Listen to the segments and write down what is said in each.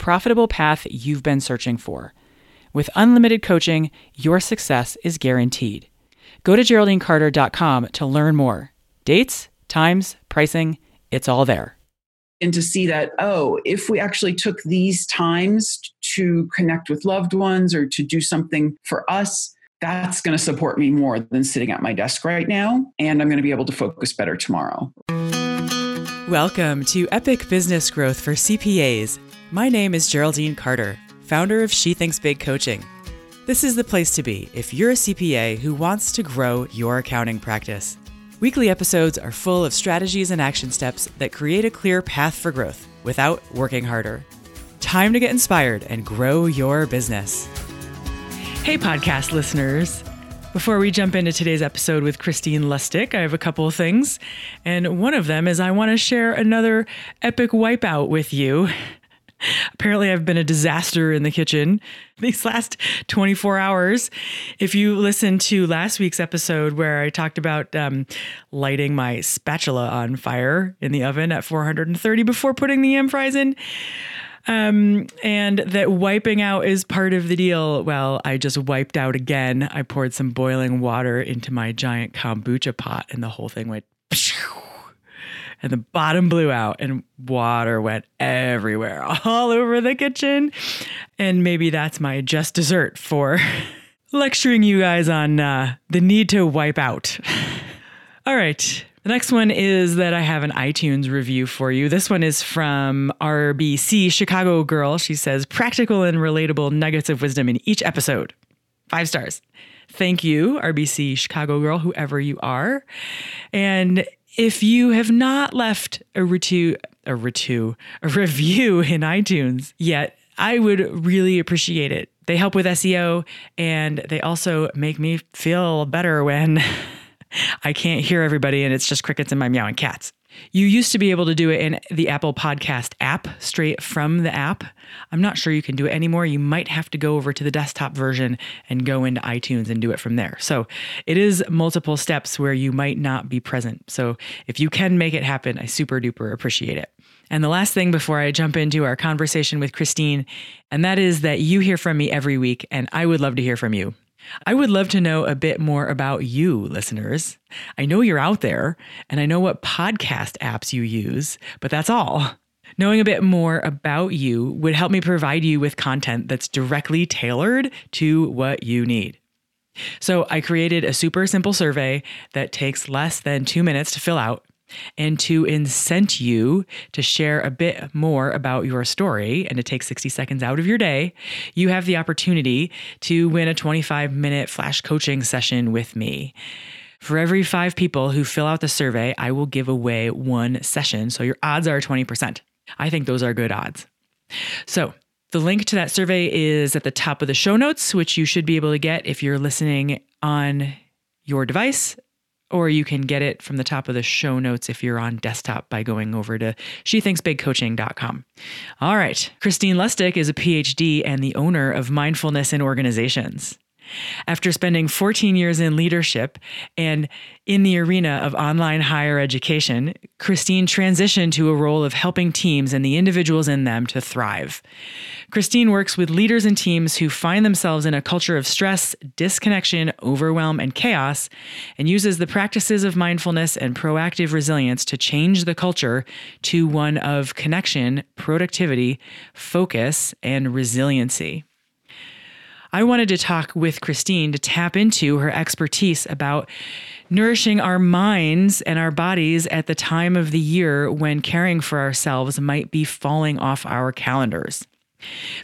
profitable path you've been searching for. With unlimited coaching, your success is guaranteed. Go to GeraldineCarter.com to learn more. Dates, times, pricing, it's all there. And to see that, oh, if we actually took these times to connect with loved ones or to do something for us, that's going to support me more than sitting at my desk right now. And I'm going to be able to focus better tomorrow. Welcome to Epic Business Growth for CPAs my name is Geraldine Carter, founder of She Thinks Big Coaching. This is the place to be if you're a CPA who wants to grow your accounting practice. Weekly episodes are full of strategies and action steps that create a clear path for growth without working harder. Time to get inspired and grow your business. Hey, podcast listeners. Before we jump into today's episode with Christine Lustik, I have a couple of things. And one of them is I want to share another epic wipeout with you. Apparently, I've been a disaster in the kitchen these last 24 hours. If you listen to last week's episode where I talked about um, lighting my spatula on fire in the oven at 430 before putting the yam fries in, um, and that wiping out is part of the deal. Well, I just wiped out again. I poured some boiling water into my giant kombucha pot, and the whole thing went. Pshoo, and the bottom blew out and water went everywhere all over the kitchen. And maybe that's my just dessert for lecturing you guys on uh, the need to wipe out. all right. The next one is that I have an iTunes review for you. This one is from RBC Chicago Girl. She says, practical and relatable nuggets of wisdom in each episode. Five stars. Thank you, RBC Chicago Girl, whoever you are. And if you have not left a review, a review, a review in iTunes yet, I would really appreciate it. They help with SEO and they also make me feel better when I can't hear everybody and it's just crickets and my meowing cats. You used to be able to do it in the Apple Podcast app straight from the app. I'm not sure you can do it anymore. You might have to go over to the desktop version and go into iTunes and do it from there. So it is multiple steps where you might not be present. So if you can make it happen, I super duper appreciate it. And the last thing before I jump into our conversation with Christine, and that is that you hear from me every week, and I would love to hear from you. I would love to know a bit more about you, listeners. I know you're out there, and I know what podcast apps you use, but that's all. Knowing a bit more about you would help me provide you with content that's directly tailored to what you need. So, I created a super simple survey that takes less than two minutes to fill out and to incent you to share a bit more about your story and to take 60 seconds out of your day, you have the opportunity to win a 25 minute flash coaching session with me. For every five people who fill out the survey, I will give away one session. So your odds are 20%. I think those are good odds. So, the link to that survey is at the top of the show notes, which you should be able to get if you're listening on your device or you can get it from the top of the show notes if you're on desktop by going over to shethinksbigcoaching.com. All right. Christine Lustik is a PhD and the owner of Mindfulness in Organizations. After spending 14 years in leadership and in the arena of online higher education, Christine transitioned to a role of helping teams and the individuals in them to thrive. Christine works with leaders and teams who find themselves in a culture of stress, disconnection, overwhelm, and chaos, and uses the practices of mindfulness and proactive resilience to change the culture to one of connection, productivity, focus, and resiliency. I wanted to talk with Christine to tap into her expertise about nourishing our minds and our bodies at the time of the year when caring for ourselves might be falling off our calendars.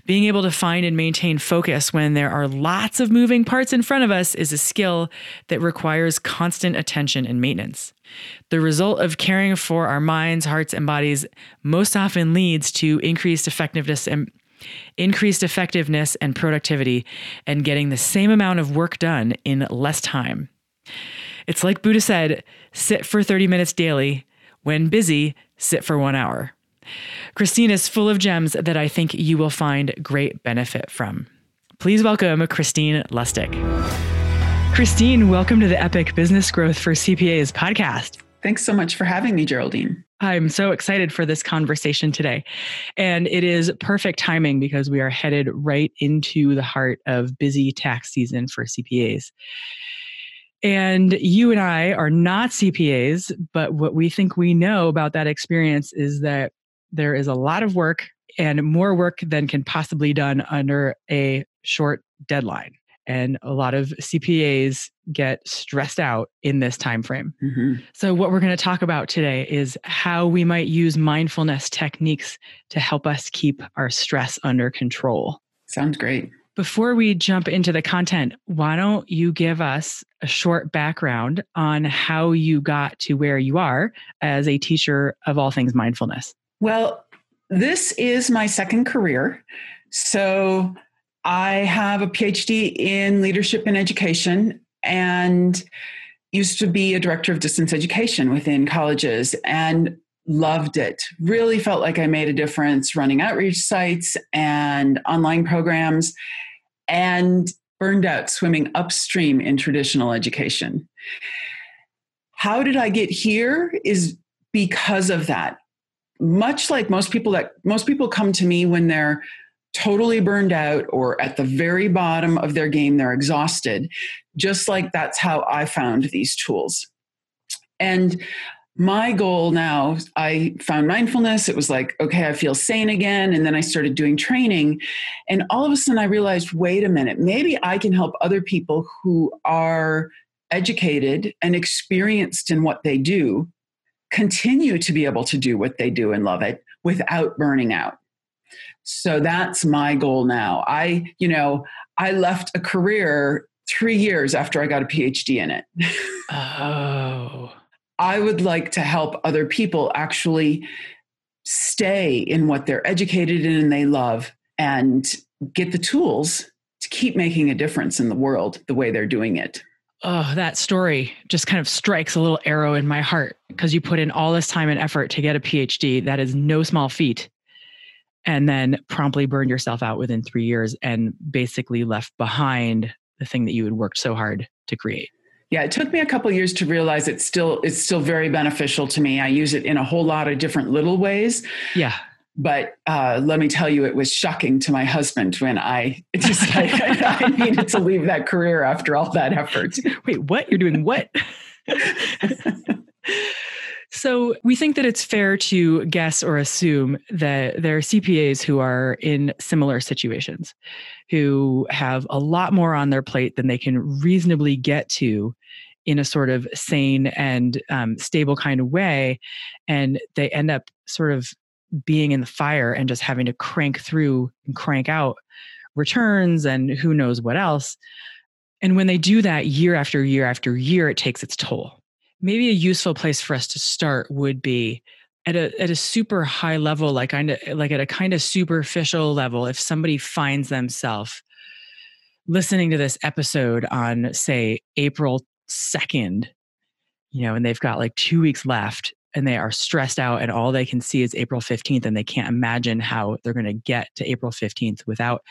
Being able to find and maintain focus when there are lots of moving parts in front of us is a skill that requires constant attention and maintenance. The result of caring for our minds, hearts, and bodies most often leads to increased effectiveness and increased effectiveness and productivity and getting the same amount of work done in less time. It's like Buddha said, sit for 30 minutes daily. When busy, sit for 1 hour. Christine is full of gems that I think you will find great benefit from. Please welcome Christine Lustik. Christine, welcome to the Epic Business Growth for CPAs podcast. Thanks so much for having me, Geraldine. I'm so excited for this conversation today. And it is perfect timing because we are headed right into the heart of busy tax season for CPAs. And you and I are not CPAs, but what we think we know about that experience is that there is a lot of work and more work than can possibly done under a short deadline and a lot of cpas get stressed out in this time frame mm-hmm. so what we're going to talk about today is how we might use mindfulness techniques to help us keep our stress under control sounds great before we jump into the content why don't you give us a short background on how you got to where you are as a teacher of all things mindfulness well, this is my second career. So I have a PhD in leadership and education and used to be a director of distance education within colleges and loved it. Really felt like I made a difference running outreach sites and online programs and burned out swimming upstream in traditional education. How did I get here is because of that much like most people that most people come to me when they're totally burned out or at the very bottom of their game they're exhausted just like that's how i found these tools and my goal now i found mindfulness it was like okay i feel sane again and then i started doing training and all of a sudden i realized wait a minute maybe i can help other people who are educated and experienced in what they do continue to be able to do what they do and love it without burning out. So that's my goal now. I, you know, I left a career three years after I got a PhD in it. Oh. I would like to help other people actually stay in what they're educated in and they love and get the tools to keep making a difference in the world the way they're doing it oh, that story just kind of strikes a little arrow in my heart because you put in all this time and effort to get a PhD. That is no small feat. And then promptly burned yourself out within three years and basically left behind the thing that you had worked so hard to create. Yeah, it took me a couple years to realize it's still it's still very beneficial to me. I use it in a whole lot of different little ways. Yeah. But uh, let me tell you, it was shocking to my husband when I decided I needed to leave that career after all that effort. Wait, what? You're doing what? so we think that it's fair to guess or assume that there are CPAs who are in similar situations, who have a lot more on their plate than they can reasonably get to in a sort of sane and um, stable kind of way. And they end up sort of being in the fire and just having to crank through and crank out returns and who knows what else. And when they do that year after year after year, it takes its toll. Maybe a useful place for us to start would be at a at a super high level, like kind of like at a kind of superficial level. If somebody finds themselves listening to this episode on, say, April second, you know, and they've got like two weeks left, and they are stressed out and all they can see is April 15th and they can't imagine how they're going to get to April 15th without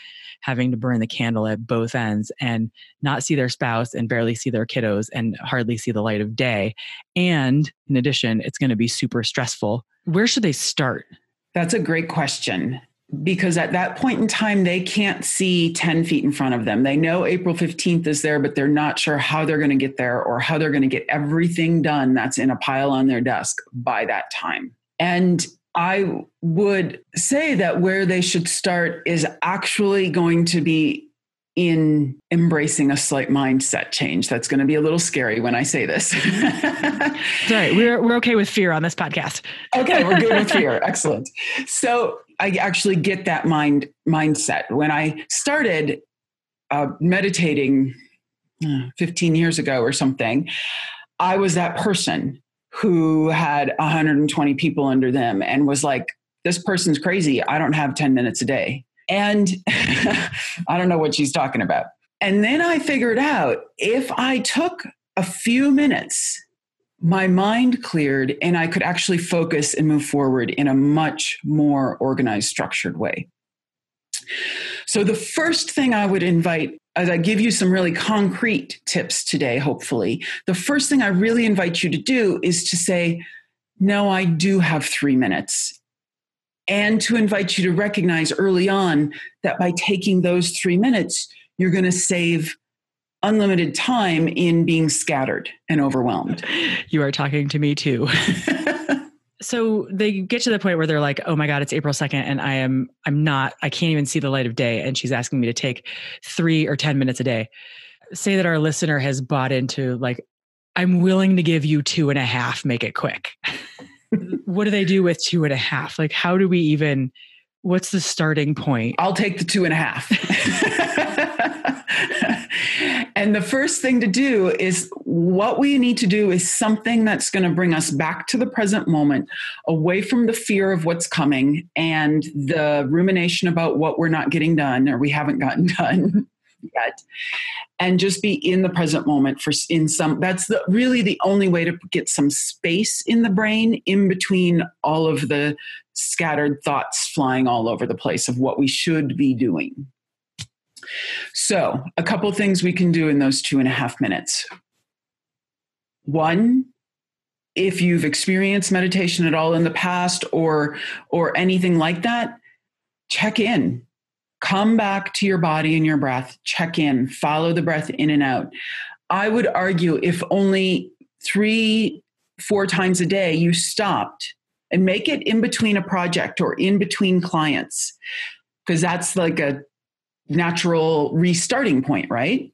having to burn the candle at both ends and not see their spouse and barely see their kiddos and hardly see the light of day. And in addition it's going to be super stressful. Where should they start? That's a great question because at that point in time they can't see 10 feet in front of them they know april 15th is there but they're not sure how they're going to get there or how they're going to get everything done that's in a pile on their desk by that time and i would say that where they should start is actually going to be in embracing a slight mindset change. That's going to be a little scary when I say this. Sorry, we're we're okay with fear on this podcast. okay, we're good with fear. Excellent. So I actually get that mind mindset. When I started uh, meditating uh, 15 years ago or something, I was that person who had 120 people under them and was like, this person's crazy. I don't have 10 minutes a day. And I don't know what she's talking about. And then I figured out if I took a few minutes, my mind cleared and I could actually focus and move forward in a much more organized, structured way. So, the first thing I would invite, as I give you some really concrete tips today, hopefully, the first thing I really invite you to do is to say, No, I do have three minutes and to invite you to recognize early on that by taking those three minutes, you're going to save unlimited time in being scattered and overwhelmed. You are talking to me too. so they get to the point where they're like, "Oh my god, it's April 2nd and I am I'm not I can't even see the light of day and she's asking me to take 3 or 10 minutes a day." Say that our listener has bought into like I'm willing to give you two and a half, make it quick. what do they do with two and a half? Like, how do we even, what's the starting point? I'll take the two and a half. and the first thing to do is what we need to do is something that's going to bring us back to the present moment, away from the fear of what's coming and the rumination about what we're not getting done or we haven't gotten done yet and just be in the present moment for in some that's the, really the only way to get some space in the brain in between all of the scattered thoughts flying all over the place of what we should be doing. So a couple things we can do in those two and a half minutes. One if you've experienced meditation at all in the past or or anything like that check in. Come back to your body and your breath, check in, follow the breath in and out. I would argue if only three, four times a day you stopped and make it in between a project or in between clients, because that's like a natural restarting point, right?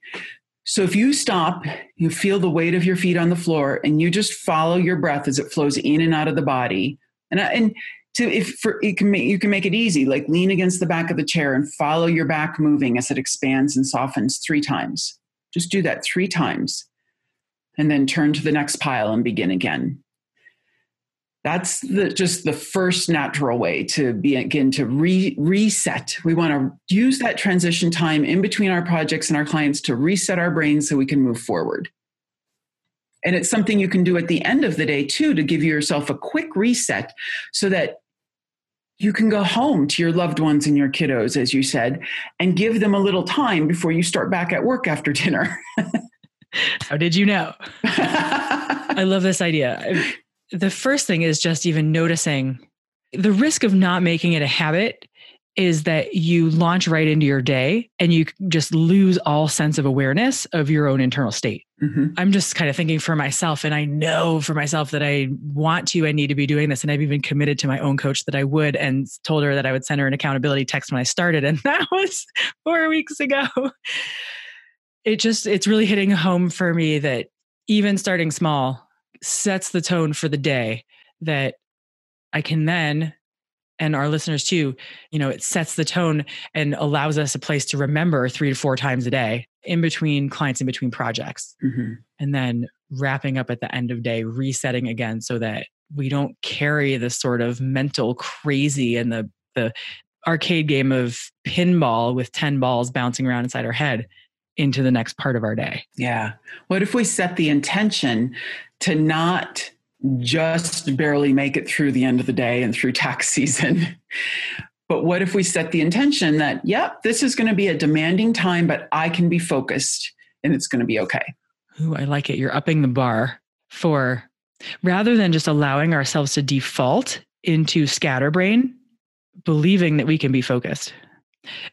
So if you stop, you feel the weight of your feet on the floor, and you just follow your breath as it flows in and out of the body. And, uh, and to if for you can make you can make it easy like lean against the back of the chair and follow your back moving as it expands and softens three times just do that three times and then turn to the next pile and begin again that's the just the first natural way to begin to re, reset we want to use that transition time in between our projects and our clients to reset our brains so we can move forward and it's something you can do at the end of the day too to give yourself a quick reset so that you can go home to your loved ones and your kiddos, as you said, and give them a little time before you start back at work after dinner. How did you know? I love this idea. The first thing is just even noticing the risk of not making it a habit is that you launch right into your day and you just lose all sense of awareness of your own internal state. Mm-hmm. I'm just kind of thinking for myself, and I know for myself that I want to I need to be doing this. And I've even committed to my own coach that I would and told her that I would send her an accountability text when I started. And that was four weeks ago. It just, it's really hitting home for me that even starting small sets the tone for the day that I can then and our listeners too, you know, it sets the tone and allows us a place to remember three to four times a day in between clients, in between projects. Mm-hmm. And then wrapping up at the end of day, resetting again so that we don't carry this sort of mental crazy and the the arcade game of pinball with 10 balls bouncing around inside our head into the next part of our day. Yeah. What if we set the intention to not just barely make it through the end of the day and through tax season. but what if we set the intention that, yep, this is going to be a demanding time, but I can be focused and it's going to be okay? Ooh, I like it. You're upping the bar for rather than just allowing ourselves to default into scatterbrain, believing that we can be focused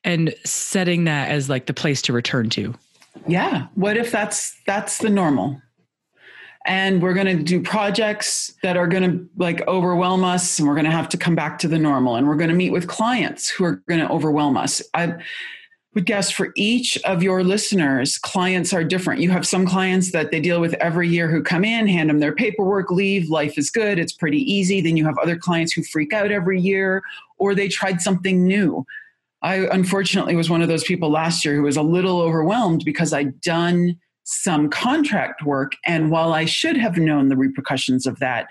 and setting that as like the place to return to. Yeah. What if that's that's the normal? And we're going to do projects that are going to like overwhelm us and we're going to have to come back to the normal and we're going to meet with clients who are going to overwhelm us I, would guess for each of your listeners, clients are different. You have some clients that they deal with every year who come in, hand them their paperwork, leave, life is good, it's pretty easy. Then you have other clients who freak out every year or they tried something new. I unfortunately was one of those people last year who was a little overwhelmed because I'd done some contract work. And while I should have known the repercussions of that,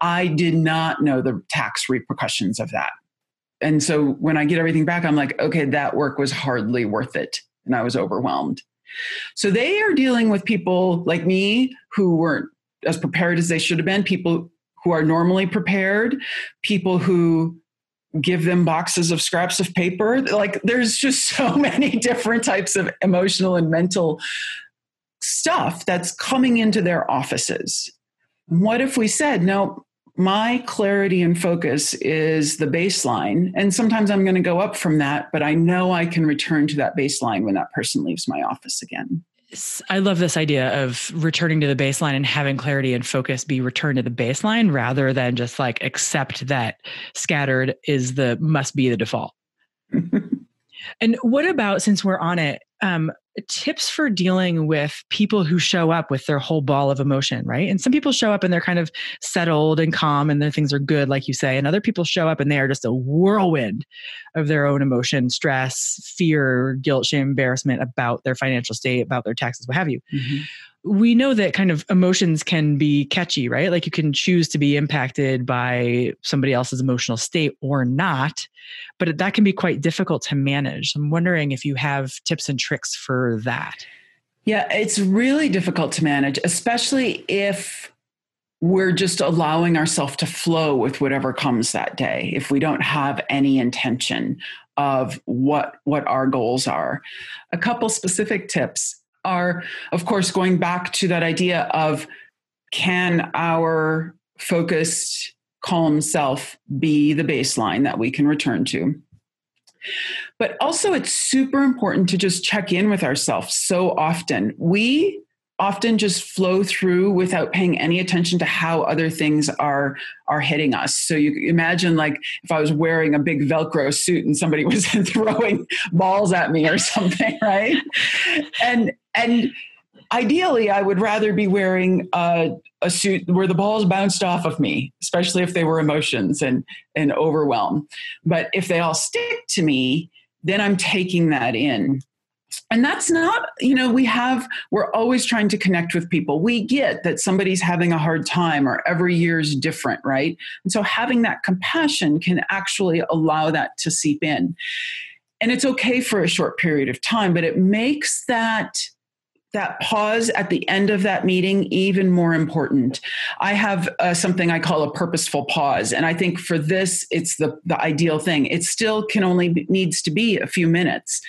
I did not know the tax repercussions of that and so when I get everything back, I'm like, okay, that work was hardly worth it. And I was overwhelmed. So they are dealing with people like me who weren't as prepared as they should have been, people who are normally prepared, people who give them boxes of scraps of paper. Like there's just so many different types of emotional and mental stuff that's coming into their offices. What if we said, no, my clarity and focus is the baseline. And sometimes I'm going to go up from that, but I know I can return to that baseline when that person leaves my office again. I love this idea of returning to the baseline and having clarity and focus be returned to the baseline rather than just like accept that scattered is the must be the default. and what about since we're on it, um, tips for dealing with people who show up with their whole ball of emotion, right? And some people show up and they're kind of settled and calm and their things are good, like you say. And other people show up and they are just a whirlwind of their own emotion, stress, fear, guilt, shame, embarrassment about their financial state, about their taxes, what have you. Mm-hmm we know that kind of emotions can be catchy, right? Like you can choose to be impacted by somebody else's emotional state or not, but that can be quite difficult to manage. I'm wondering if you have tips and tricks for that. Yeah, it's really difficult to manage, especially if we're just allowing ourselves to flow with whatever comes that day. If we don't have any intention of what what our goals are. A couple specific tips are, of course, going back to that idea of can our focused, calm self be the baseline that we can return to? But also, it's super important to just check in with ourselves so often. We often just flow through without paying any attention to how other things are are hitting us so you imagine like if i was wearing a big velcro suit and somebody was throwing balls at me or something right and and ideally i would rather be wearing a, a suit where the balls bounced off of me especially if they were emotions and and overwhelm. But if they all stick to me then i'm taking that in. And that's not you know we have we're always trying to connect with people. We get that somebody's having a hard time or every year is different right? And so having that compassion can actually allow that to seep in. And it's okay for a short period of time but it makes that that pause at the end of that meeting even more important. I have uh, something i call a purposeful pause and i think for this it's the the ideal thing. It still can only be, needs to be a few minutes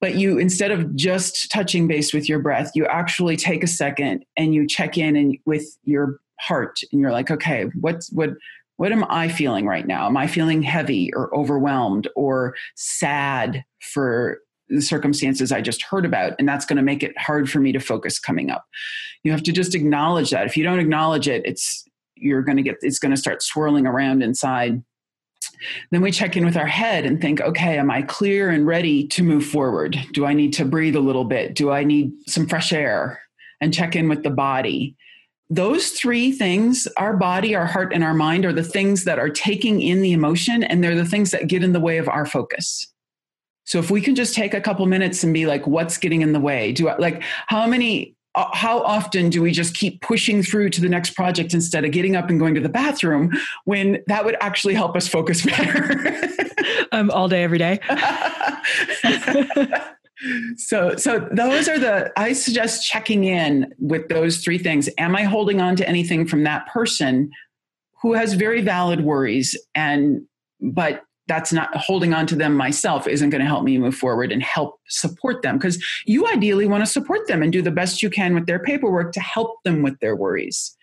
but you instead of just touching base with your breath you actually take a second and you check in and with your heart and you're like okay what's what what am i feeling right now? Am i feeling heavy or overwhelmed or sad for the circumstances i just heard about and that's going to make it hard for me to focus coming up you have to just acknowledge that if you don't acknowledge it it's you're going to get it's going to start swirling around inside then we check in with our head and think, okay, am I clear and ready to move forward? Do I need to breathe a little bit? Do I need some fresh air? And check in with the body. Those three things, our body, our heart, and our mind, are the things that are taking in the emotion, and they're the things that get in the way of our focus. So if we can just take a couple minutes and be like, what's getting in the way? Do I like how many uh, how often do we just keep pushing through to the next project instead of getting up and going to the bathroom when that would actually help us focus better? Um, all day every day. So so those are the i suggest checking in with those three things. Am i holding on to anything from that person who has very valid worries and but that's not holding on to them myself isn't going to help me move forward and help support them because you ideally want to support them and do the best you can with their paperwork to help them with their worries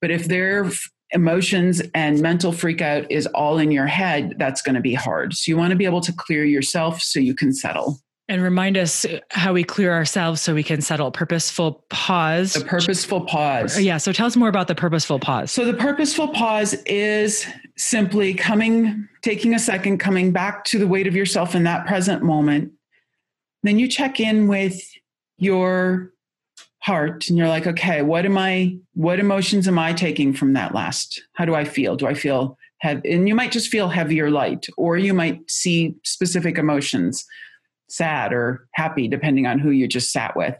but if their emotions and mental freakout is all in your head that's going to be hard so you want to be able to clear yourself so you can settle and remind us how we clear ourselves so we can settle. Purposeful pause. The purposeful pause. Yeah. So tell us more about the purposeful pause. So the purposeful pause is simply coming, taking a second, coming back to the weight of yourself in that present moment, Then you check in with your heart and you're like, okay, what am I, what emotions am I taking from that last? How do I feel? Do I feel heavy? And you might just feel heavy or light, or you might see specific emotions, sad or happy, depending on who you just sat with.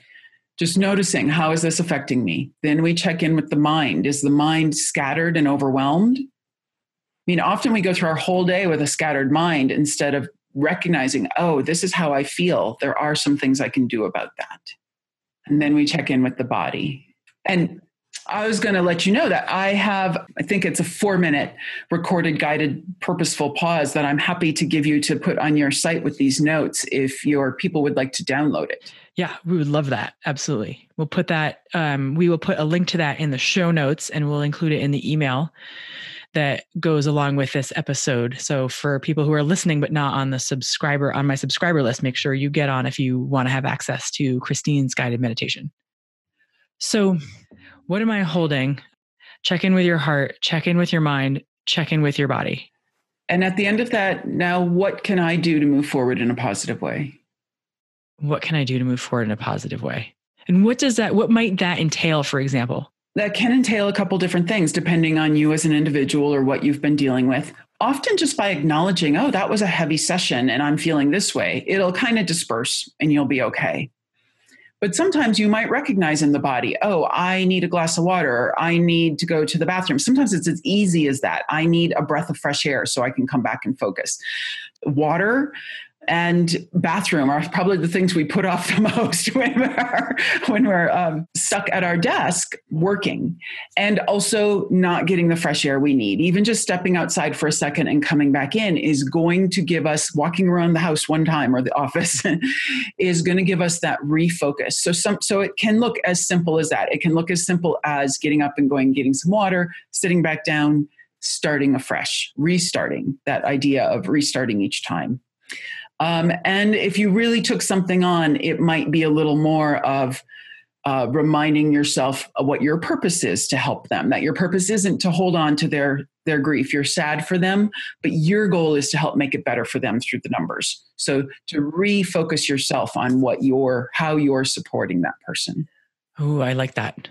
Just noticing how is this affecting me? Then we check in with the mind. Is the mind scattered and overwhelmed? I mean, often we go through our whole day with a scattered mind instead of recognizing, oh, this is how I feel. There are some things I can do about that and then we check in with the body. And I was going to let you know that I have, I think it's a four minute recorded guided purposeful pause that I'm happy to give you to put on your site with these notes if your people would like to download it. Yeah, we would love that. Absolutely. We'll put that, um, we will put a link to that in the show notes and we'll include it in the email that goes along with this episode. So for people who are listening but not on the subscriber on my subscriber list, make sure you get on if you want to have access to Christine's guided meditation. So, what am I holding? Check in with your heart, check in with your mind, check in with your body. And at the end of that, now what can I do to move forward in a positive way? What can I do to move forward in a positive way? And what does that what might that entail for example? That can entail a couple different things depending on you as an individual or what you've been dealing with. Often, just by acknowledging, oh, that was a heavy session and I'm feeling this way, it'll kind of disperse and you'll be okay. But sometimes you might recognize in the body, oh, I need a glass of water, I need to go to the bathroom. Sometimes it's as easy as that. I need a breath of fresh air so I can come back and focus. Water and bathroom are probably the things we put off the most when we're when we're um, stuck at our desk working and also not getting the fresh air we need. Even just stepping outside for a second and coming back in is going to give us walking around the house one time or the office is going to give us that refocus. So some so it can look as simple as that. It can look as simple as getting up and going getting some water sitting back down starting afresh restarting that idea of restarting each time um, and if you really took something on, it might be a little more of uh, reminding yourself what your purpose is to help them. That your purpose isn't to hold on to their their grief. You're sad for them, but your goal is to help make it better for them through the numbers. So to refocus yourself on what you're how you're supporting that person. Oh, I like that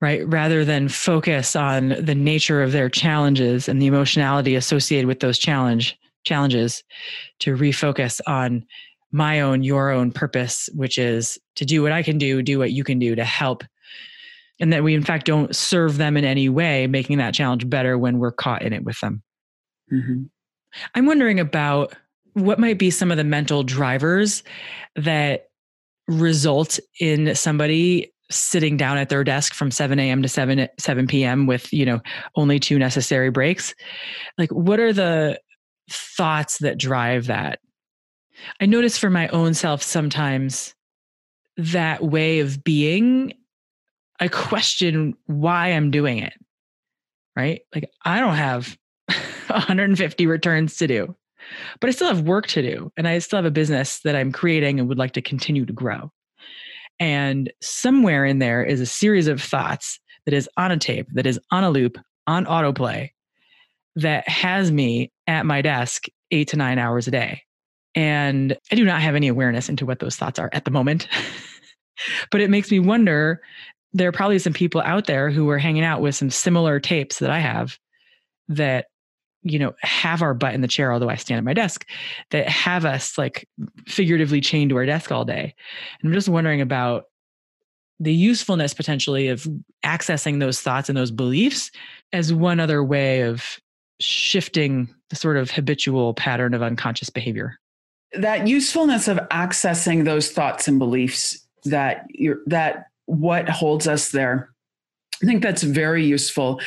right? Rather than focus on the nature of their challenges and the emotionality associated with those challenge challenges to refocus on my own, your own purpose, which is to do what I can do, do what you can do to help. And that we, in fact, don't serve them in any way, making that challenge better when we're caught in it with them. Mm-hmm. I'm wondering about what might be some of the mental drivers that result in somebody sitting down at their desk from 7 a.m. to 7 7 p.m. with you know only two necessary breaks. Like, what are the thoughts that drive that. I notice for my own self sometimes that way of being, I question why I'm doing it. Right? Like, I don't have 150 returns to do, but I still have work to do. And I still have a business that I'm creating and would like to continue to grow. And somewhere in there is a series of thoughts that is on a tape, that is on a loop, on autoplay, that has me at my desk eight to nine hours a day. And I do not have any awareness into what those thoughts are at the moment. but it makes me wonder there are probably some people out there who are hanging out with some similar tapes that I have that you know have our butt in the chair although i stand at my desk that have us like figuratively chained to our desk all day and i'm just wondering about the usefulness potentially of accessing those thoughts and those beliefs as one other way of shifting the sort of habitual pattern of unconscious behavior. That usefulness of accessing those thoughts and beliefs that you're that what holds us there i think that's very useful.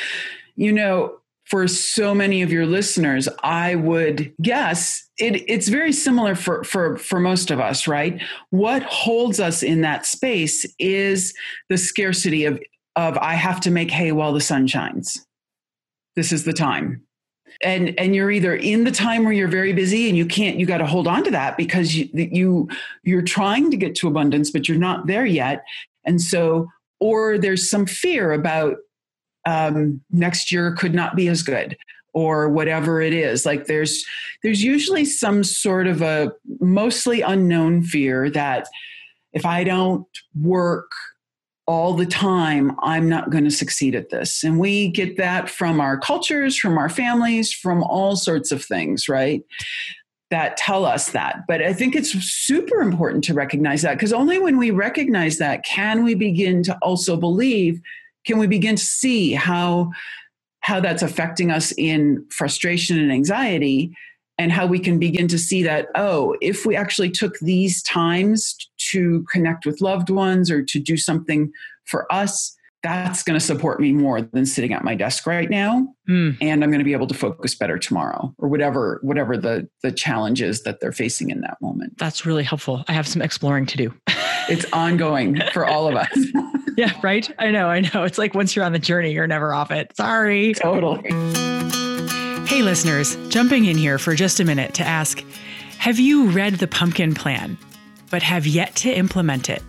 You know for so many of your listeners i would guess it, it's very similar for, for, for most of us right? What holds us in that space is the scarcity of, of i have to make hay while the sun shines. This is the time and and you're either in the time where you're very busy and you can't you got to hold on to that because you you you're trying to get to abundance but you're not there yet. And so or there's some fear about um, next year could not be as good or whatever it is. Like there's there's usually some sort of a mostly unknown fear that if i don't work all the time i'm not going to succeed at this. And we get that from our cultures from our families from all sorts of things right? That tell us that. But i think it's super important to recognize that because only when we recognize that can we begin to also believe can we begin to see how how that's affecting us in frustration and anxiety and how we can begin to see that oh if we actually took these times to connect with loved ones or to do something for us that's going to support me more than sitting at my desk right now mm. and i'm going to be able to focus better tomorrow or whatever whatever the the challenge is that they're facing in that moment that's really helpful i have some exploring to do it's ongoing for all of us yeah, right. I know, I know. It's like once you're on the journey, you're never off it. Sorry. Totally. Hey, listeners, jumping in here for just a minute to ask Have you read the Pumpkin Plan, but have yet to implement it?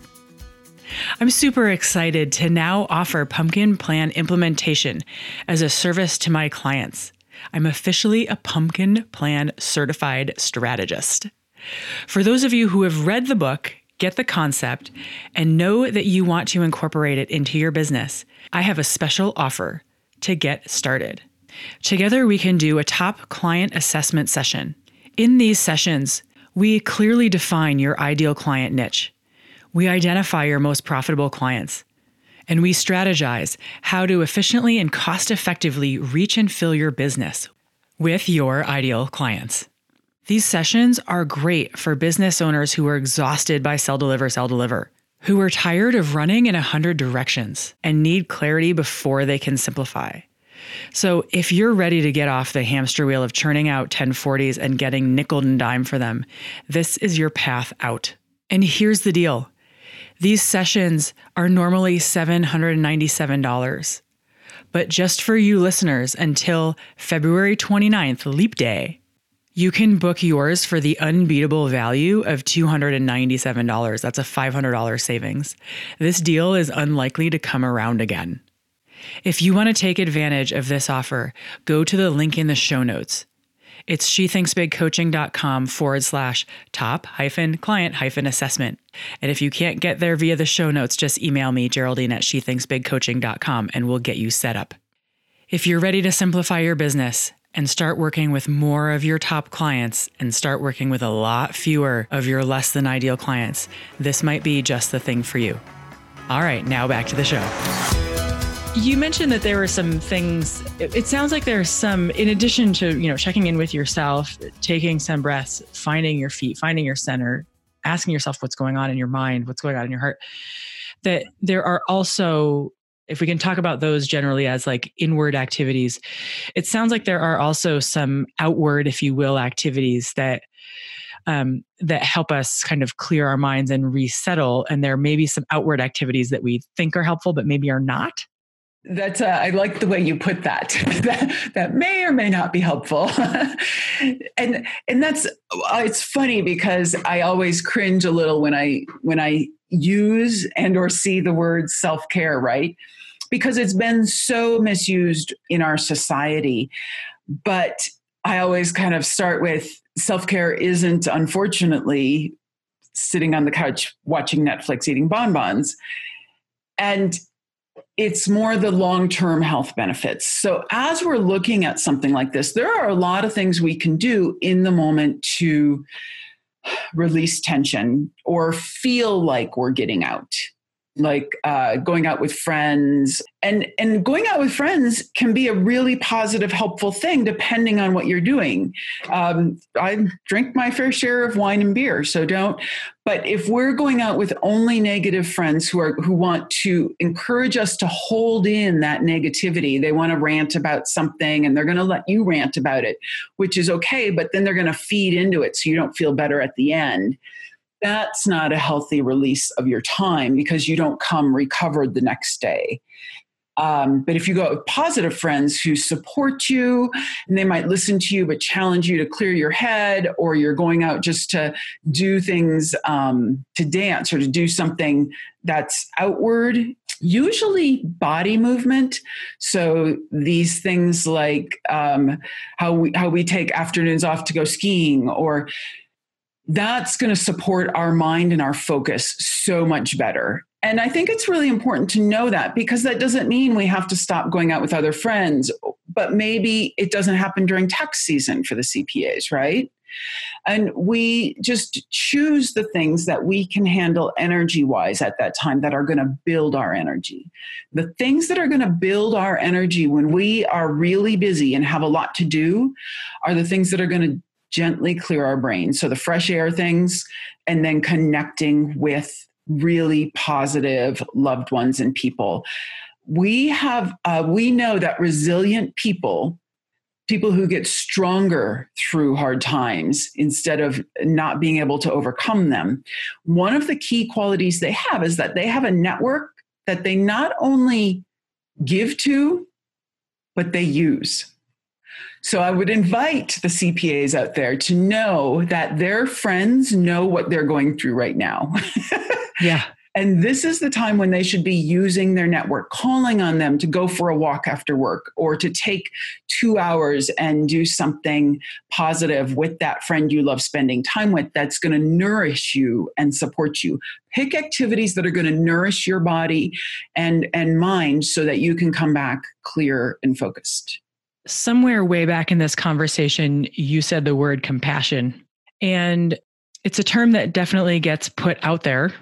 I'm super excited to now offer Pumpkin Plan implementation as a service to my clients. I'm officially a Pumpkin Plan certified strategist. For those of you who have read the book get the concept, and know that you want to incorporate it into your business, I have a special offer to get started. Together, we can do a top client assessment session. In these sessions, we clearly define your ideal client niche. We identify your most profitable clients. And we strategize how to efficiently and cost effectively reach and fill your business with your ideal clients. These sessions are great for business owners who are exhausted by sell, deliver, sell, deliver, who are tired of running in a hundred directions and need clarity before they can simplify. So, if you're ready to get off the hamster wheel of churning out 1040s and getting nickel and dime for them, this is your path out. And here's the deal these sessions are normally $797. But just for you listeners until February 29th, Leap Day, you can book yours for the unbeatable value of $297. That's a $500 savings. This deal is unlikely to come around again. If you want to take advantage of this offer, go to the link in the show notes. It's shethinksbigcoaching.com forward slash top hyphen client hyphen assessment. And if you can't get there via the show notes, just email me, Geraldine at shethinksbigcoaching.com, and we'll get you set up. If you're ready to simplify your business, and start working with more of your top clients and start working with a lot fewer of your less than ideal clients, this might be just the thing for you. All right, now back to the show. You mentioned that there were some things. It sounds like there's some, in addition to you know checking in with yourself, taking some breaths, finding your feet, finding your center, asking yourself what's going on in your mind, what's going on in your heart. That there are also if we can talk about those generally as like inward activities, it sounds like there are also some outward, if you will, activities that um, that help us kind of clear our minds and resettle. And there may be some outward activities that we think are helpful, but maybe are not. That's uh, I like the way you put that. that. That may or may not be helpful, and and that's uh, it's funny because I always cringe a little when I when I use and or see the word self care. Right, because it's been so misused in our society. But I always kind of start with self care isn't, unfortunately, sitting on the couch watching Netflix eating bonbons. And it's more the long term health benefits. So, as we're looking at something like this, there are a lot of things we can do in the moment to release tension or feel like we're getting out like uh, going out with friends. And and going out with friends can be a really positive helpful thing depending on what you're doing. Um, i drink my fair share of wine and beer so don't but if we're going out with only negative friends who are who want to encourage us to hold in that negativity they want to rant about something and they're going to let you rant about it which is okay but then they're going to feed into it so you don't feel better at the end that's not a healthy release of your time because you don't come recovered the next day. Um, but if you go with positive friends who support you and they might listen to you but challenge you to clear your head, or you're going out just to do things um, to dance or to do something that's outward, usually body movement. So these things like um, how we how we take afternoons off to go skiing or that's going to support our mind and our focus so much better. And I think it's really important to know that because that doesn't mean we have to stop going out with other friends, but maybe it doesn't happen during tax season for the CPAs, right? And we just choose the things that we can handle energy wise at that time that are going to build our energy. The things that are going to build our energy when we are really busy and have a lot to do are the things that are going to gently clear our brain. So the fresh air things, and then connecting with really positive loved ones and people. We have, uh, we know that resilient people, people who get stronger through hard times instead of not being able to overcome them, one of the key qualities they have is that they have a network that they not only give to, but they use. So I would invite the CPAs out there to know that their friends know what they're going through right now. yeah. And this is the time when they should be using their network, calling on them to go for a walk after work or to take two hours and do something positive with that friend you love spending time with that's going to nourish you and support you. Pick activities that are going to nourish your body and, and mind so that you can come back clear and focused somewhere way back in this conversation, you said the word compassion. And it's a term that definitely gets put out there.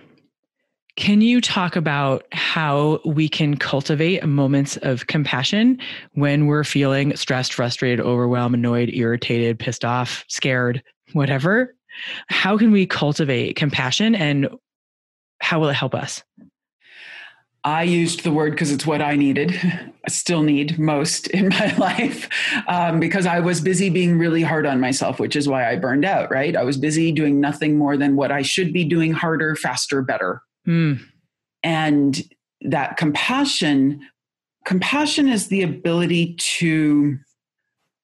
Can you talk about how we can cultivate moments of compassion when we're feeling stressed, frustrated, overwhelmed, annoyed, irritated, pissed off, scared, whatever? How can we cultivate compassion and how will it help us? I used the word because it's what I needed, I still need most in my life, um, because I was busy being really hard on myself, which is why I burned out, right? I was busy doing nothing more than what I should be doing harder, faster, better. Mm. And that compassion, compassion is the ability to,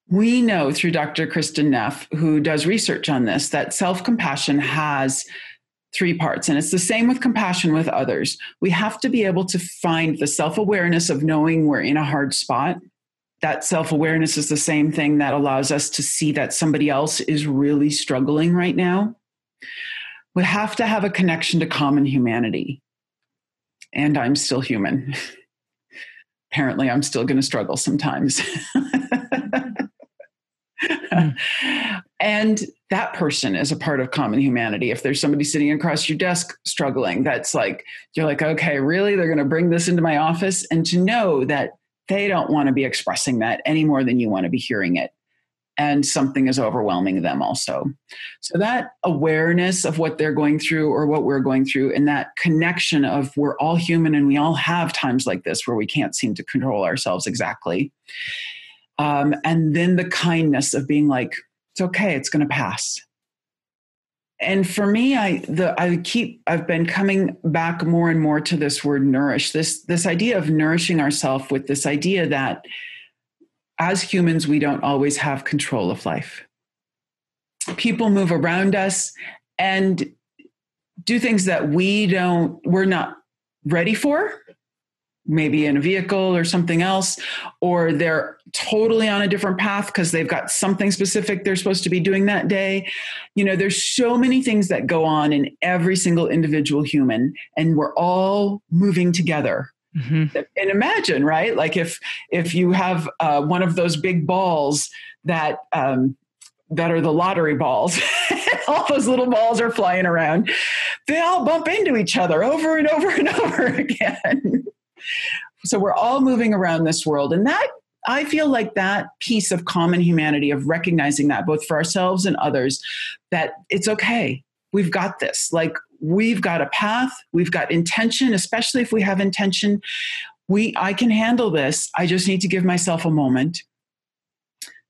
we know through Dr. Kristin Neff, who does research on this, that self compassion has three parts. And it's the same with compassion with others. We have to be able to find the self awareness of knowing we're in a hard spot. That self awareness is the same thing that allows us to see that somebody else is really struggling right now. We have to have a connection to common humanity. And I'm still human. Apparently, I'm still going to struggle sometimes. mm. And that person is a part of common humanity. If there's somebody sitting across your desk struggling, that's like, you're like, okay, really? They're going to bring this into my office? And to know that they don't want to be expressing that any more than you want to be hearing it. And something is overwhelming them also. So, that awareness of what they're going through or what we're going through, and that connection of we're all human and we all have times like this where we can't seem to control ourselves exactly. Um, and then the kindness of being like, it's okay it's going to pass. And for me i the i keep i've been coming back more and more to this word nourish this this idea of nourishing ourselves with this idea that as humans we don't always have control of life. People move around us and do things that we don't we're not ready for maybe in a vehicle or something else, or they're totally on a different path because they've got something specific they're supposed to be doing that day. You know, there's so many things that go on in every single individual human, and we're all moving together. Mm-hmm. And imagine, right? Like if if you have uh, one of those big balls that um, that are the lottery balls. all those little balls are flying around. They all bump into each other over and over and over again. So we're all moving around this world. And that, I feel like that piece of common humanity, of recognizing that both for ourselves and others, that it's okay. We've got this. Like we've got a path, we've got intention, especially if we have intention. We, I can handle this. I just need to give myself a moment.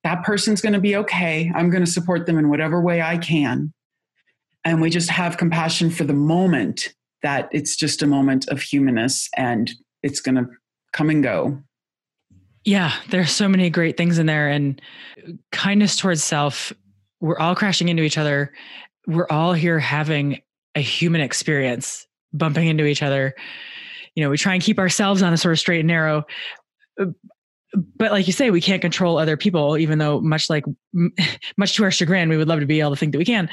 That person's going to be okay. I'm going to support them in whatever way I can. And we just have compassion for the moment that it's just a moment of humanness and it's going to come and go. Yeah, there's so many great things in there. And kindness towards self, we're all crashing into each other. We're all here having a human experience, bumping into each other. You know, we try and keep ourselves on a sort of straight and narrow. But like you say, we can't control other people, even though much like much to our chagrin, we would love to be able to think that we can,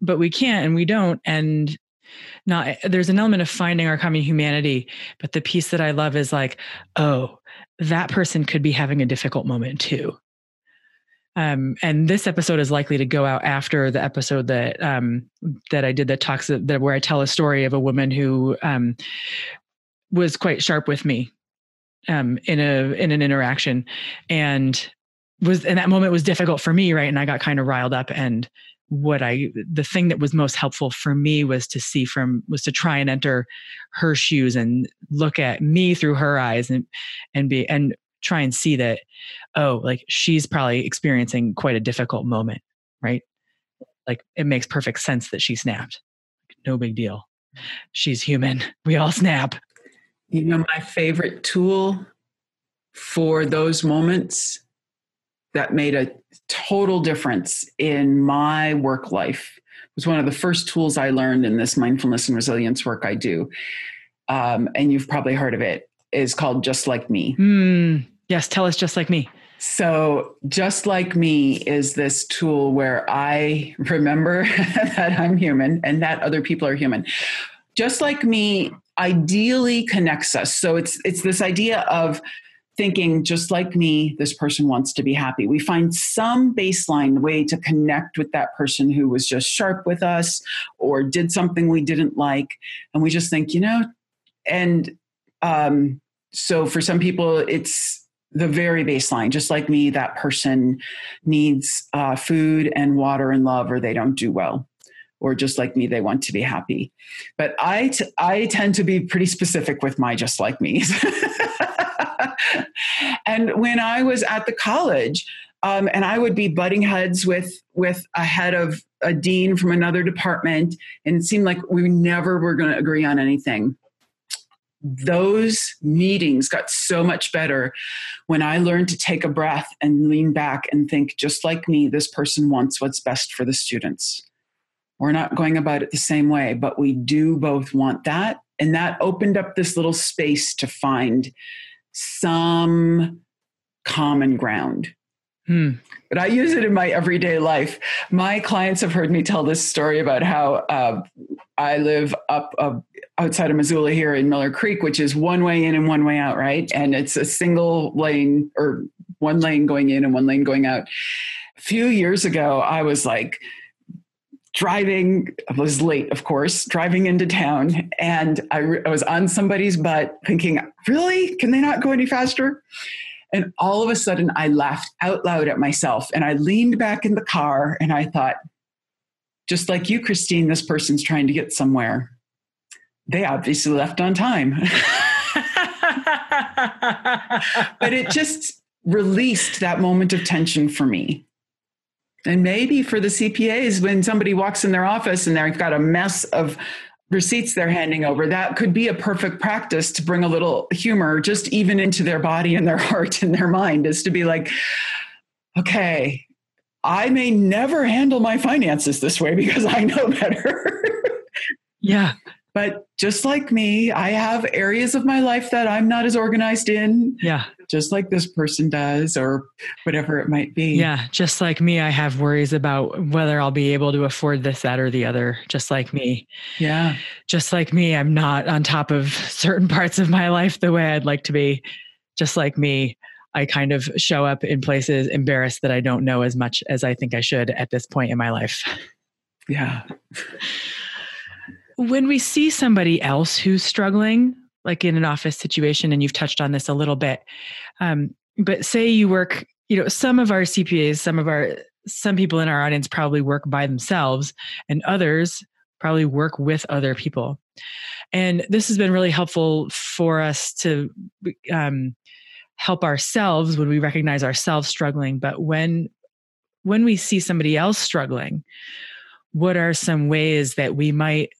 but we can't and we don't. And not there's an element of finding our common humanity. But the piece that I love is like, oh, that person could be having a difficult moment too. Um, and this episode is likely to go out after the episode that um, that I did that talks that where I tell a story of a woman who um, was quite sharp with me um, in a in an interaction, and was in that moment was difficult for me, right? And I got kind of riled up and what I the thing that was most helpful for me was to see from was to try and enter her shoes and look at me through her eyes and and be and try and see that oh like she's probably experiencing quite a difficult moment right? Like it makes perfect sense that she snapped. No big deal. She's human. We all snap. You know my favorite tool for those moments that made a total difference in my work life. It was one of the first tools I learned in this mindfulness and resilience work I do. Um, and you've probably heard of it, is called Just Like Me. Mm, yes, tell us Just Like Me. So, Just Like Me is this tool where I remember that I'm human and that other people are human. Just Like Me ideally connects us. So, it's, it's this idea of thinking just like me this person wants to be happy. We find some baseline way to connect with that person who was just sharp with us or did something we didn't like and we just think you know and um, so for some people it's the very baseline just like me that person needs uh, food and water and love or they don't do well or just like me they want to be happy. But I, t- I tend to be pretty specific with my just like me and when I was at the college, um, and I would be butting heads with with a head of a dean from another department, and it seemed like we never were going to agree on anything. Those meetings got so much better when I learned to take a breath and lean back and think, just like me, this person wants what's best for the students. We're not going about it the same way, but we do both want that. And that opened up this little space to find some common ground. Hmm. But I use it in my everyday life. My clients have heard me tell this story about how uh, I live up uh, outside of Missoula here in Miller Creek, which is one way in and one way out, right? And it's a single lane or one lane going in and one lane going out. A few years ago, I was like, driving i was late of course driving into town and I, I, was on somebody's butt thinking really? Can they not go any faster? And all of a sudden i laughed out loud at myself and i leaned back in the car and i thought just like you christine this person's trying to get somewhere. They obviously left on time. But it just released that moment of tension for me and maybe for the CPAs, when somebody walks in their office and they've got a mess of receipts they're handing over, that could be a perfect practice to bring a little humor just even into their body and their heart and their mind, is to be like, okay, I may never handle my finances this way because I know better. yeah. But just like me, I have areas of my life that I'm not as organized in. Yeah. Just like this person does, or whatever it might be. Yeah. Just like me, I have worries about whether I'll be able to afford this, that, or the other. Just like me. Yeah. Just like me, I'm not on top of certain parts of my life the way I'd like to be. Just like me, I kind of show up in places embarrassed that I don't know as much as I think I should at this point in my life. Yeah when we see somebody else who's struggling, like in an office situation, and you've touched on this a little bit, um, but say you work, you know, some of our CPAs, some of our, some people in our audience probably work by themselves, and others probably work with other people. And this has been really helpful for us to um, help ourselves when we recognize ourselves struggling. But when when we see somebody else struggling, what are some ways that we might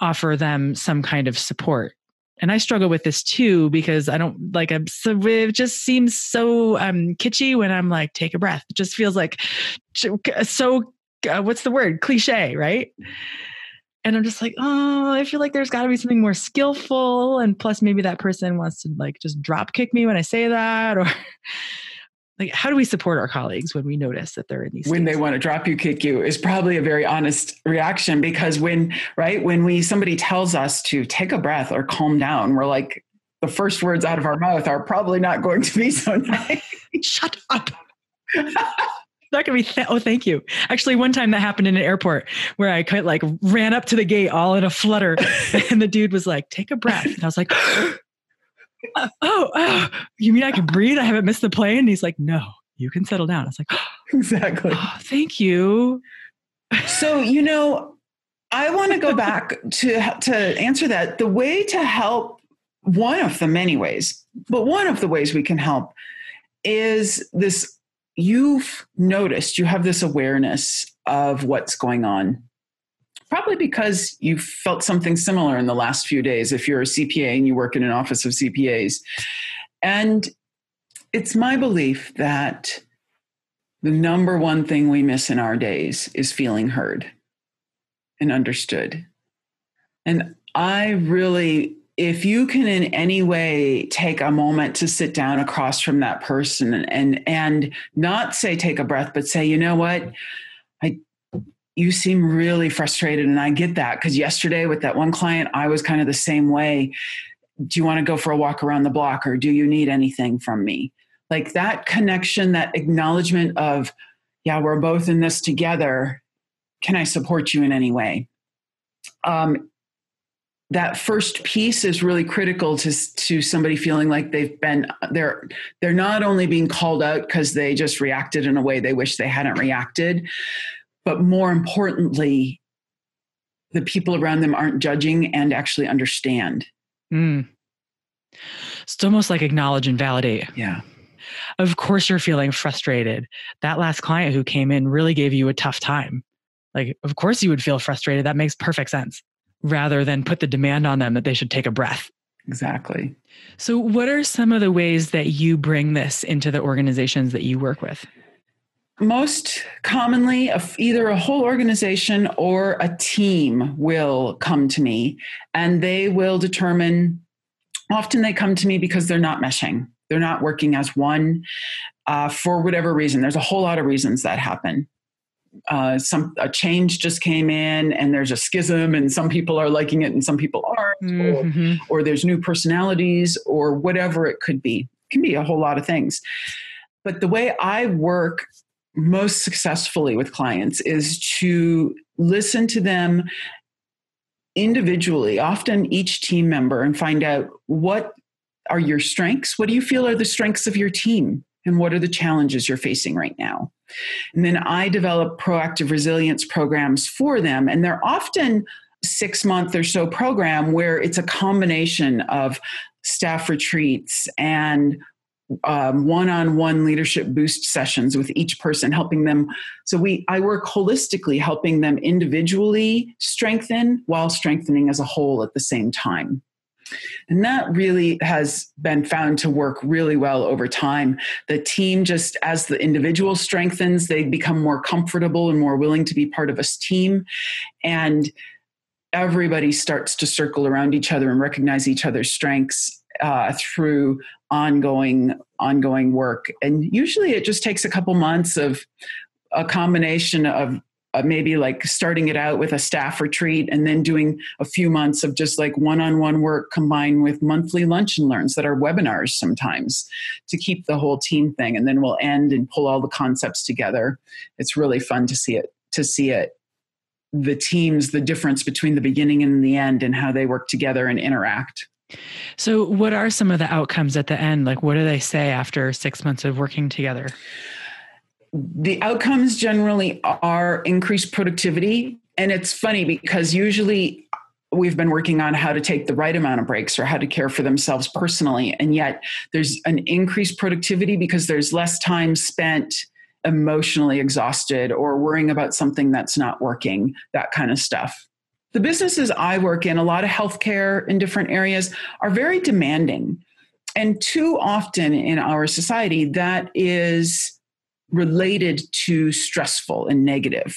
offer them some kind of support and I struggle with this too because I don't like I'm so it just seems so um kitschy when I'm like take a breath. It just feels like so uh, what's the word cliche, right? And I'm just like, oh, I feel like there's got to be something more skillful, and plus maybe that person wants to like just drop kick me when I say that, or like how do we support our colleagues when we notice that they're in these when they want to drop you kick you is probably a very honest reaction because when right when we somebody tells us to take a breath or calm down we're like the first words out of our mouth are probably not going to be so nice. Shut up. Not gonna be th- oh thank you. Actually one time that happened in an airport where i kind of like ran up to the gate all in a flutter and the dude was like take a breath. And i was like oh, oh, you mean I can breathe? I haven't missed the plane. And he's like, no, you can settle down. I was like, oh, exactly. Oh, thank you. so, you know, I want to go back to, to answer that. The way to help, one of the many ways, but one of the ways we can help is this you've noticed, you have this awareness of what's going on Probably because you felt something similar in the last few days if you're a CPA and you work in an office of CPAs. And it's my belief that the number one thing we miss in our days is feeling heard and understood. And I really, if you can in any way take a moment to sit down across from that person and and, not say take a breath, but say, you know what, I you seem really frustrated and i get that because yesterday with that one client i was kind of the same way. Do you want to go for a walk around the block or do you need anything from me? Like that connection that acknowledgement of yeah we're both in this together. Can i support you in any way? Um, that first piece is really critical to to somebody feeling like they've been they're they're not only being called out because they just reacted in a way they wish they hadn't reacted but more importantly, the people around them aren't judging and actually understand. Mm. It's almost like acknowledge and validate. Yeah. Of course, you're feeling frustrated. That last client who came in really gave you a tough time. Like, of course, you would feel frustrated. That makes perfect sense rather than put the demand on them that they should take a breath. Exactly. So, what are some of the ways that you bring this into the organizations that you work with? Most commonly either a whole organization or a team will come to me and they will determine often they come to me because they're not meshing. They're not working as one uh, for whatever reason. There's a whole lot of reasons that happen. Uh, some a change just came in and there's a schism and some people are liking it and some people aren't mm-hmm. or, or there's new personalities or whatever it could be. It can be a whole lot of things. But the way i work most successfully with clients is to listen to them individually, often each team member, and find out what are your strengths? What do you feel are the strengths of your team? And what are the challenges you're facing right now? And then I develop proactive resilience programs for them. And they're often six month or so program where it's a combination of staff retreats and um, one-on-one leadership boost sessions with each person helping them. So we i work holistically helping them individually strengthen while strengthening as a whole at the same time. And that really has been found to work really well over time. The team just as the individual strengthens they become more comfortable and more willing to be part of a team. And everybody starts to circle around each other and recognize each other's strengths uh, through ongoing ongoing work. And usually it just takes a couple months of a combination of uh, maybe like starting it out with a staff retreat and then doing a few months of just like one-on-one work combined with monthly lunch and learns that are webinars sometimes to keep the whole team thing. And then we'll end and pull all the concepts together. It's really fun to see it to see it the teams the difference between the beginning and the end and how they work together and interact so, what are some of the outcomes at the end? Like, what do they say after six months of working together? The outcomes generally are increased productivity. And it's funny because usually we've been working on how to take the right amount of breaks or how to care for themselves personally. And yet there's an increased productivity because there's less time spent emotionally exhausted or worrying about something that's not working, that kind of stuff. The businesses I work in, a lot of healthcare in different areas, are very demanding. And too often in our society, that is related to stressful and negative.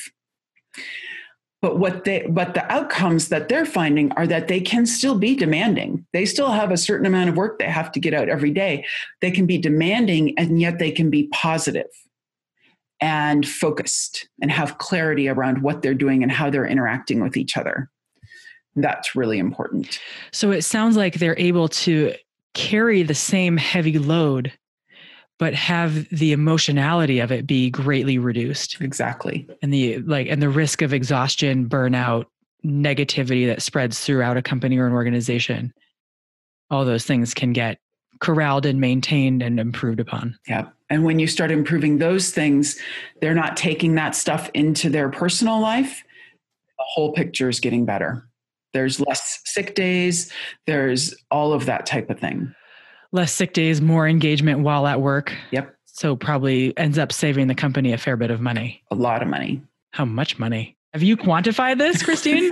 But what they but the outcomes that they're finding are that they can still be demanding. They still have a certain amount of work they have to get out every day. They can be demanding and yet they can be positive and focused and have clarity around what they're doing and how they're interacting with each other. That's really important. So it sounds like they're able to carry the same heavy load but have the emotionality of it be greatly reduced. Exactly. And the like and the risk of exhaustion burnout negativity that spreads throughout a company or an organization. All those things can get corralled and maintained and improved upon. Yeah and when you start improving those things they're not taking that stuff into their personal life the whole picture is getting better there's less sick days there's all of that type of thing less sick days, more engagement while at work. Yep. So probably ends up saving the company a fair bit of money. A lot of money. How much money? Have you quantified this, Christine?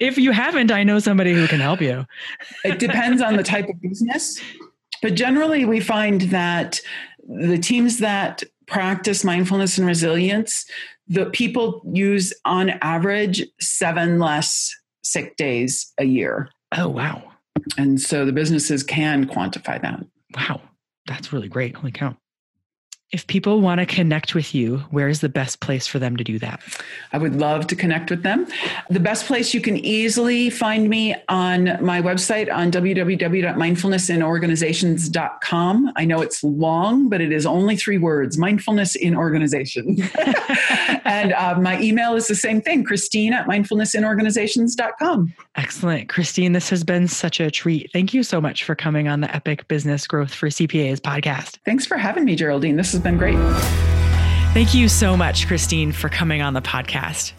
if you haven't, I know somebody who can help you. it depends on the type of business. But generally, we find that the teams that practice mindfulness and resilience, the people use on average seven less sick days a year. Oh, wow. And so the businesses can quantify that. Wow, that's really great. Holy cow. If people want to connect with you, where is the best place for them to do that? I would love to connect with them. The best place you can easily find me on my website on www.mindfulnessinorganizations.com. I know it's long, but it is only three words mindfulness in organization. and uh, my email is the same thing Christine at mindfulnessinorganizations.com. Excellent. Christine, this has been such a treat. Thank you so much for coming on the Epic Business Growth for CPAs podcast. Thanks for having me, Geraldine. This has been great. Thank you so much, Christine, for coming on the podcast.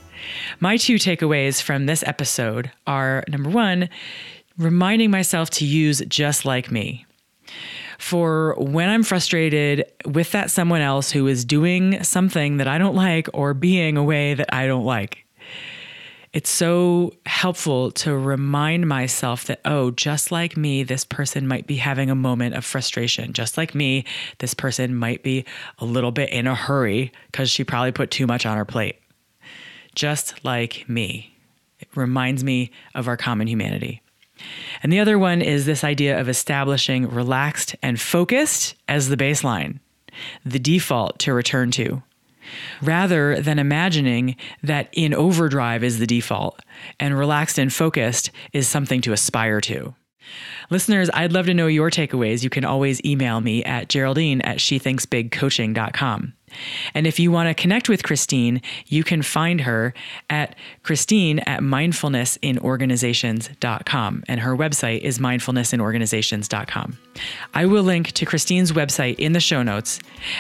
My two takeaways from this episode are number one, reminding myself to use just like me. For when I'm frustrated with that someone else who is doing something that I don't like or being a way that I don't like it's so helpful to remind myself that, oh, just like me, this person might be having a moment of frustration. Just like me, this person might be a little bit in a hurry because she probably put too much on her plate. Just like me. It reminds me of our common humanity. And the other one is this idea of establishing relaxed and focused as the baseline, the default to return to rather than imagining that in overdrive is the default and relaxed and focused is something to aspire to. Listeners, I'd love to know your takeaways. You can always email me at geraldine at shethinksbigcoaching.com. And if you want to connect with Christine, you can find her at Christine at mindfulnessinorganizations.com. And her website is mindfulnessinorganizations.com. I will link to Christine's website in the show notes,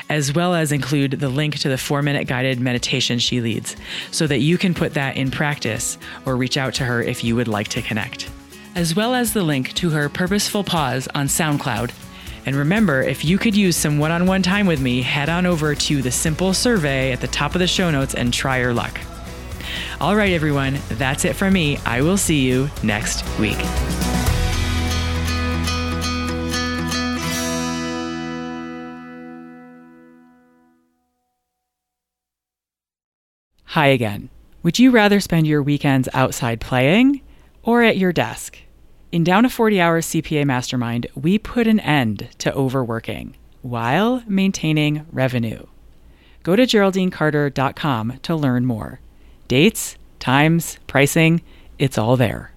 as well as include the link to the four minute guided meditation she leads, so that you can put that in practice or reach out to her if you would like to connect. As well as the link to her Purposeful Pause on SoundCloud and remember, if you could use some one on one time with me, head on over to the simple survey at the top of the show notes and try your luck. All right, everyone, that's it from me. I will see you next week. Hi again. Would you rather spend your weekends outside playing or at your desk? In Down to 40 Hours CPA Mastermind, we put an end to overworking while maintaining revenue. Go to GeraldineCarter.com to learn more. Dates, times, pricing, it's all there.